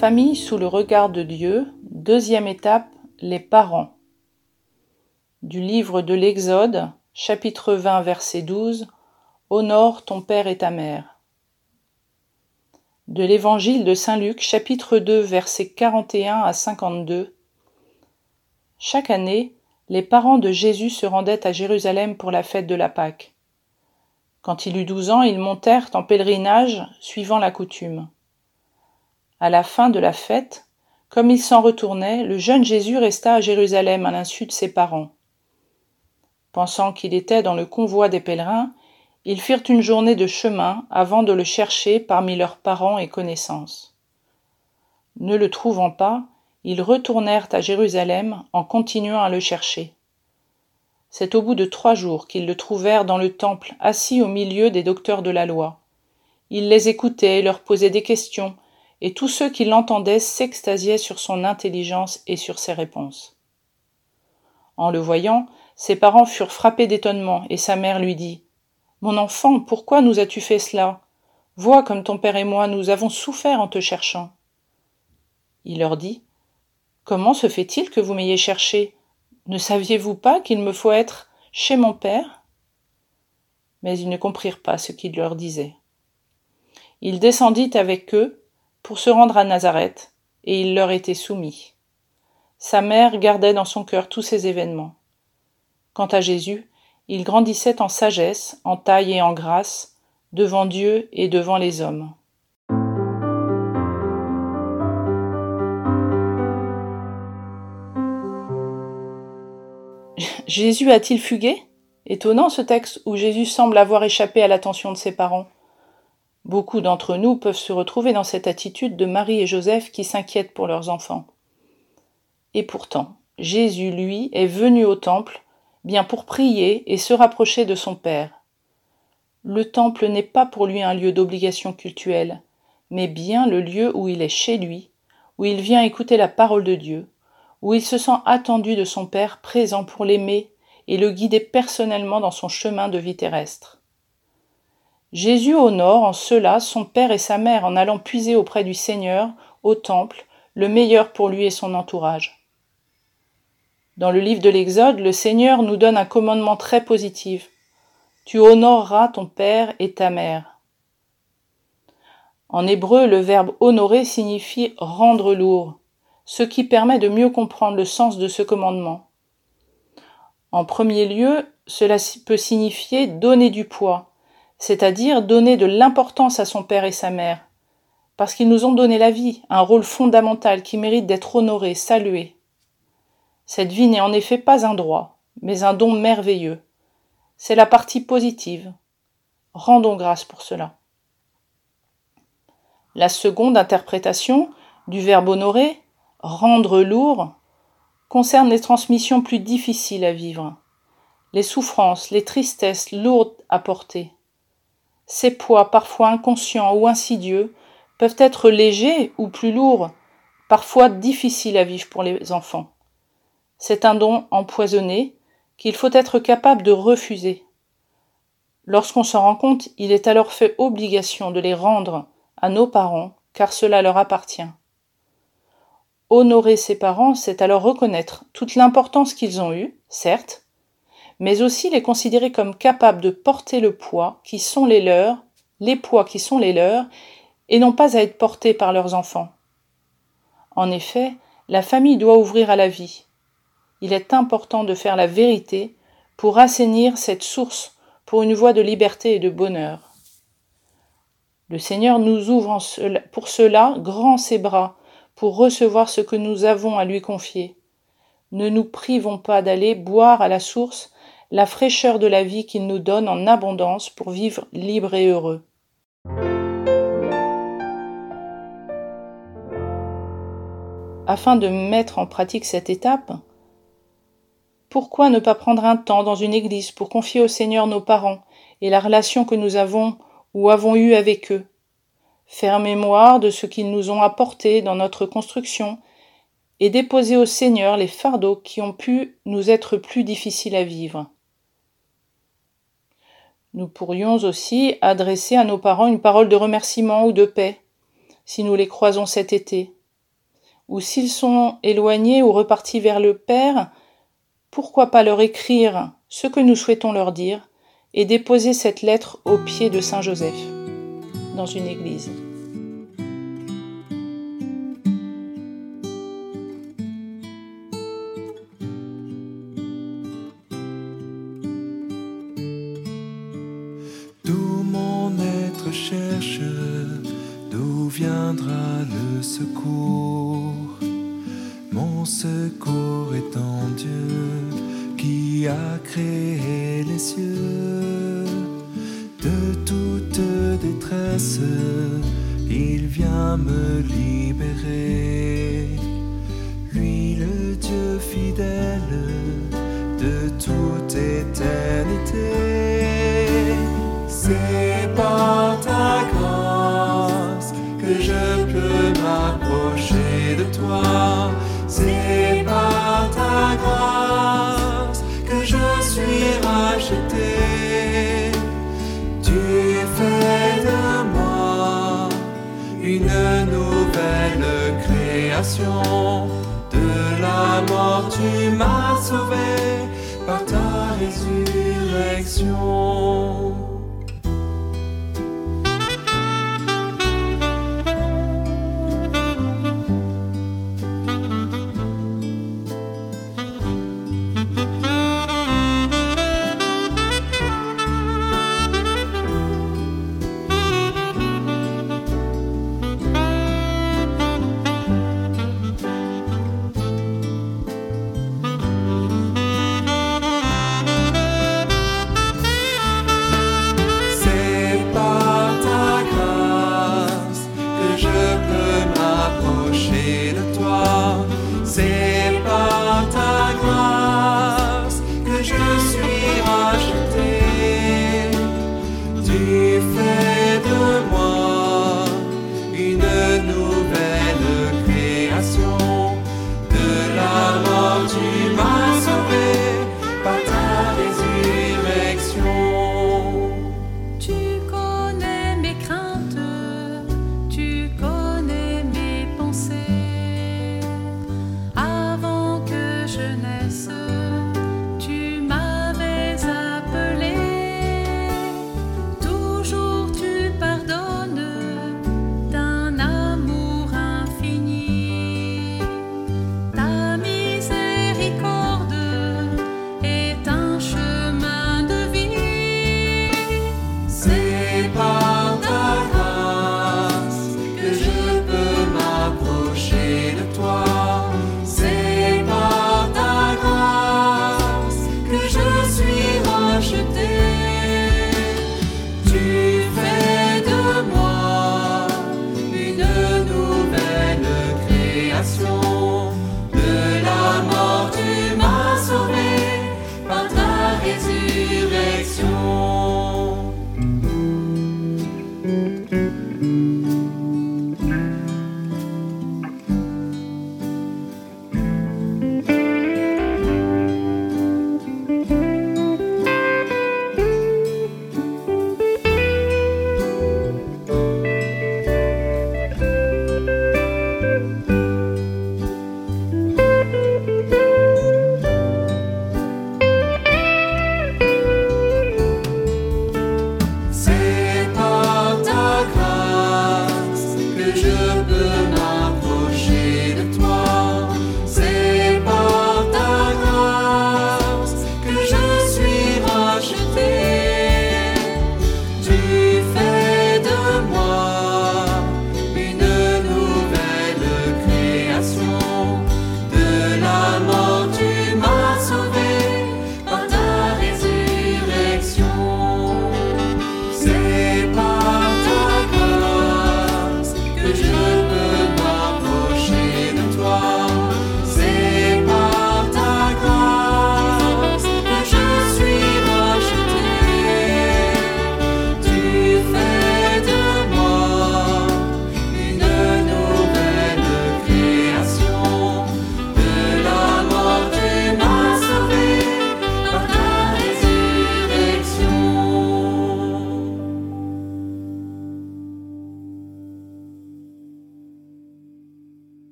famille sous le regard de Dieu, deuxième étape, les parents. Du livre de l'Exode, chapitre 20, verset 12, Honore ton père et ta mère. De l'évangile de Saint Luc, chapitre 2, versets 41 à 52. Chaque année, les parents de Jésus se rendaient à Jérusalem pour la fête de la Pâque. Quand il eut douze ans, ils montèrent en pèlerinage, suivant la coutume. À la fin de la fête, comme il s'en retournait, le jeune Jésus resta à Jérusalem à l'insu de ses parents. Pensant qu'il était dans le convoi des pèlerins, ils firent une journée de chemin avant de le chercher parmi leurs parents et connaissances. Ne le trouvant pas, ils retournèrent à Jérusalem en continuant à le chercher. C'est au bout de trois jours qu'ils le trouvèrent dans le temple, assis au milieu des docteurs de la loi. Il les écoutait et leur posait des questions, et tous ceux qui l'entendaient s'extasiaient sur son intelligence et sur ses réponses. En le voyant, ses parents furent frappés d'étonnement, et sa mère lui dit. Mon enfant, pourquoi nous as-tu fait cela? Vois comme ton père et moi nous avons souffert en te cherchant. Il leur dit. Comment se fait il que vous m'ayez cherché? Ne saviez vous pas qu'il me faut être chez mon père? Mais ils ne comprirent pas ce qu'il leur disait. Il descendit avec eux pour se rendre à Nazareth, et il leur était soumis. Sa mère gardait dans son cœur tous ces événements. Quant à Jésus, il grandissait en sagesse, en taille et en grâce, devant Dieu et devant les hommes. Jésus a-t-il fugué? Étonnant ce texte où Jésus semble avoir échappé à l'attention de ses parents. Beaucoup d'entre nous peuvent se retrouver dans cette attitude de Marie et Joseph qui s'inquiètent pour leurs enfants. Et pourtant, Jésus, lui, est venu au temple, bien pour prier et se rapprocher de son Père. Le temple n'est pas pour lui un lieu d'obligation cultuelle, mais bien le lieu où il est chez lui, où il vient écouter la parole de Dieu, où il se sent attendu de son Père présent pour l'aimer et le guider personnellement dans son chemin de vie terrestre. Jésus honore en cela son père et sa mère en allant puiser auprès du Seigneur, au temple, le meilleur pour lui et son entourage. Dans le livre de l'Exode, le Seigneur nous donne un commandement très positif. Tu honoreras ton père et ta mère. En hébreu, le verbe honorer signifie rendre lourd, ce qui permet de mieux comprendre le sens de ce commandement. En premier lieu, cela peut signifier donner du poids, c'est-à-dire donner de l'importance à son père et sa mère, parce qu'ils nous ont donné la vie, un rôle fondamental qui mérite d'être honoré, salué. Cette vie n'est en effet pas un droit, mais un don merveilleux. C'est la partie positive. Rendons grâce pour cela. La seconde interprétation du verbe honorer, rendre lourd, concerne les transmissions plus difficiles à vivre, les souffrances, les tristesses lourdes à porter. Ces poids, parfois inconscients ou insidieux, peuvent être légers ou plus lourds, parfois difficiles à vivre pour les enfants. C'est un don empoisonné qu'il faut être capable de refuser. Lorsqu'on s'en rend compte, il est alors fait obligation de les rendre à nos parents, car cela leur appartient. Honorer ses parents, c'est alors reconnaître toute l'importance qu'ils ont eue, certes, mais aussi les considérer comme capables de porter le poids qui sont les leurs, les poids qui sont les leurs, et non pas à être portés par leurs enfants. En effet, la famille doit ouvrir à la vie. Il est important de faire la vérité pour assainir cette source pour une voie de liberté et de bonheur. Le Seigneur nous ouvre pour cela grand ses bras pour recevoir ce que nous avons à lui confier. Ne nous privons pas d'aller boire à la source la fraîcheur de la vie qu'il nous donne en abondance pour vivre libre et heureux. Afin de mettre en pratique cette étape, pourquoi ne pas prendre un temps dans une église pour confier au Seigneur nos parents et la relation que nous avons ou avons eue avec eux? Faire mémoire de ce qu'ils nous ont apporté dans notre construction et déposer au Seigneur les fardeaux qui ont pu nous être plus difficiles à vivre. Nous pourrions aussi adresser à nos parents une parole de remerciement ou de paix, si nous les croisons cet été, ou s'ils sont éloignés ou repartis vers le Père, pourquoi pas leur écrire ce que nous souhaitons leur dire et déposer cette lettre au pied de Saint Joseph dans une église. Mon être cherche, d'où viendra le secours? Mon secours est en Dieu qui a créé les cieux. De toute détresse, il vient me libérer. Lui, le Dieu fidèle de toute éternité. C'est par ta grâce que je peux m'approcher de toi. C'est par ta grâce que je suis racheté. Tu fais de moi une nouvelle création. De la mort, tu m'as sauvé par ta résurrection.